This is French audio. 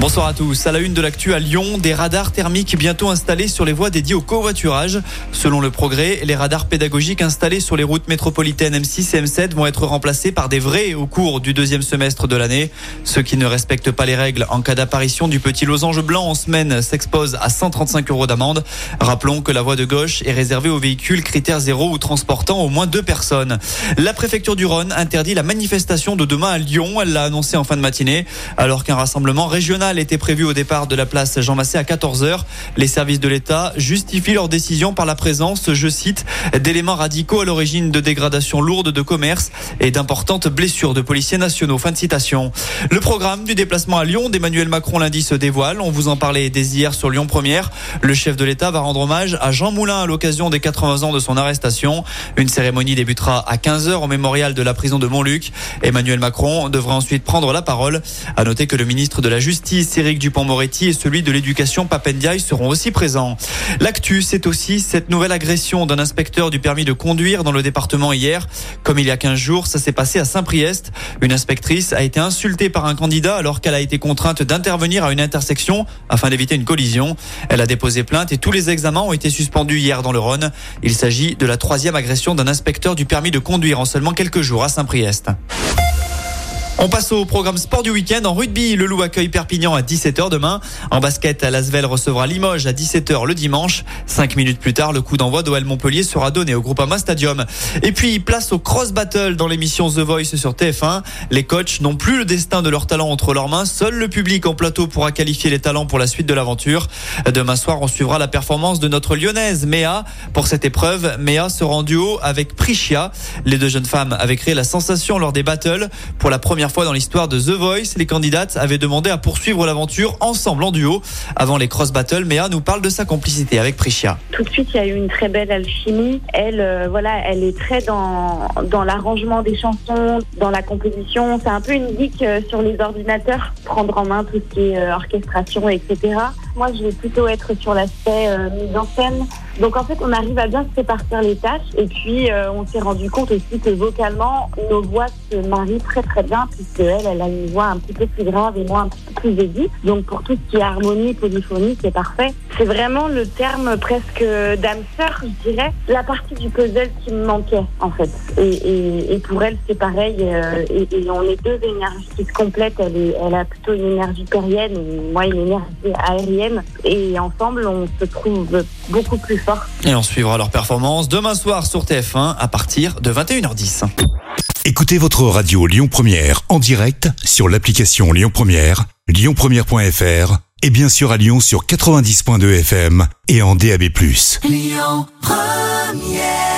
Bonsoir à tous. À la une de l'actu à Lyon, des radars thermiques bientôt installés sur les voies dédiées au covoiturage. Selon le progrès, les radars pédagogiques installés sur les routes métropolitaines M6 et M7 vont être remplacés par des vrais au cours du deuxième semestre de l'année. Ceux qui ne respectent pas les règles en cas d'apparition du petit losange blanc en semaine s'exposent à 135 euros d'amende. Rappelons que la voie de gauche est réservée aux véhicules critères zéro ou transportant au moins deux personnes. La préfecture du Rhône interdit la manifestation de demain à Lyon. Elle l'a annoncé en fin de matinée, alors qu'un rassemblement régional était prévu au départ de la place Jean Massé à 14h. Les services de l'État justifient leur décision par la présence, je cite, d'éléments radicaux à l'origine de dégradations lourdes de commerce et d'importantes blessures de policiers nationaux. Fin de citation. Le programme du déplacement à Lyon d'Emmanuel Macron lundi se dévoile. On vous en parlait dès hier sur Lyon Première. Le chef de l'État va rendre hommage à Jean Moulin à l'occasion des 80 ans de son arrestation. Une cérémonie débutera à 15h au mémorial de la prison de Montluc. Emmanuel Macron devra ensuite prendre la parole. À noter que le ministre de la Justice Éric Dupont-Moretti et celui de l'éducation Papendiaï seront aussi présents. L'actu, c'est aussi cette nouvelle agression d'un inspecteur du permis de conduire dans le département hier. Comme il y a 15 jours, ça s'est passé à Saint-Priest. Une inspectrice a été insultée par un candidat alors qu'elle a été contrainte d'intervenir à une intersection afin d'éviter une collision. Elle a déposé plainte et tous les examens ont été suspendus hier dans le Rhône. Il s'agit de la troisième agression d'un inspecteur du permis de conduire en seulement quelques jours à Saint-Priest. On passe au programme sport du week-end. En rugby, le Loup accueille Perpignan à 17h demain. En basket, Lasvel recevra Limoges à 17h le dimanche. Cinq minutes plus tard, le coup d'envoi d'OL Montpellier sera donné au Groupama Stadium. Et puis, place au cross battle dans l'émission The Voice sur TF1. Les coachs n'ont plus le destin de leurs talents entre leurs mains. Seul le public en plateau pourra qualifier les talents pour la suite de l'aventure. Demain soir, on suivra la performance de notre lyonnaise Méa. Pour cette épreuve, Méa sera en duo avec Prichia. Les deux jeunes femmes avaient créé la sensation lors des battles. Pour la première fois dans l'histoire de The Voice, les candidates avaient demandé à poursuivre l'aventure ensemble en duo. Avant les cross battles, Méa nous parle de sa complicité avec Prichia. Tout de suite, il y a eu une très belle alchimie. Elle, euh, voilà, elle est très dans, dans l'arrangement des chansons, dans la composition. C'est un peu une geek euh, sur les ordinateurs, prendre en main tout ce qui est euh, orchestration, etc. Moi, je vais plutôt être sur l'aspect mise en scène. Donc en fait, on arrive à bien se répartir les tâches. Et puis, on s'est rendu compte aussi que vocalement, nos voix se marient très très bien puisque elle, elle a une voix un petit peu plus grave et moi un petit peu plus aiguë. Donc pour tout ce qui est harmonie, polyphonie, c'est parfait. C'est vraiment le terme presque d'âme sœur, je dirais, la partie du puzzle qui me manquait en fait. Et, pour elle, c'est pareil. Euh, et, on est deux énergies qui se complètent. Elle, elle a plutôt une énergie terrienne et moi une énergie aérienne. Et ensemble, on se trouve beaucoup plus fort. Et on suivra leur performance demain soir sur TF1 à partir de 21h10. Écoutez votre radio Lyon Première en direct sur l'application Lyon Première, lyonpremière.fr et bien sûr à Lyon sur 90.2 FM et en DAB+. Lyon Première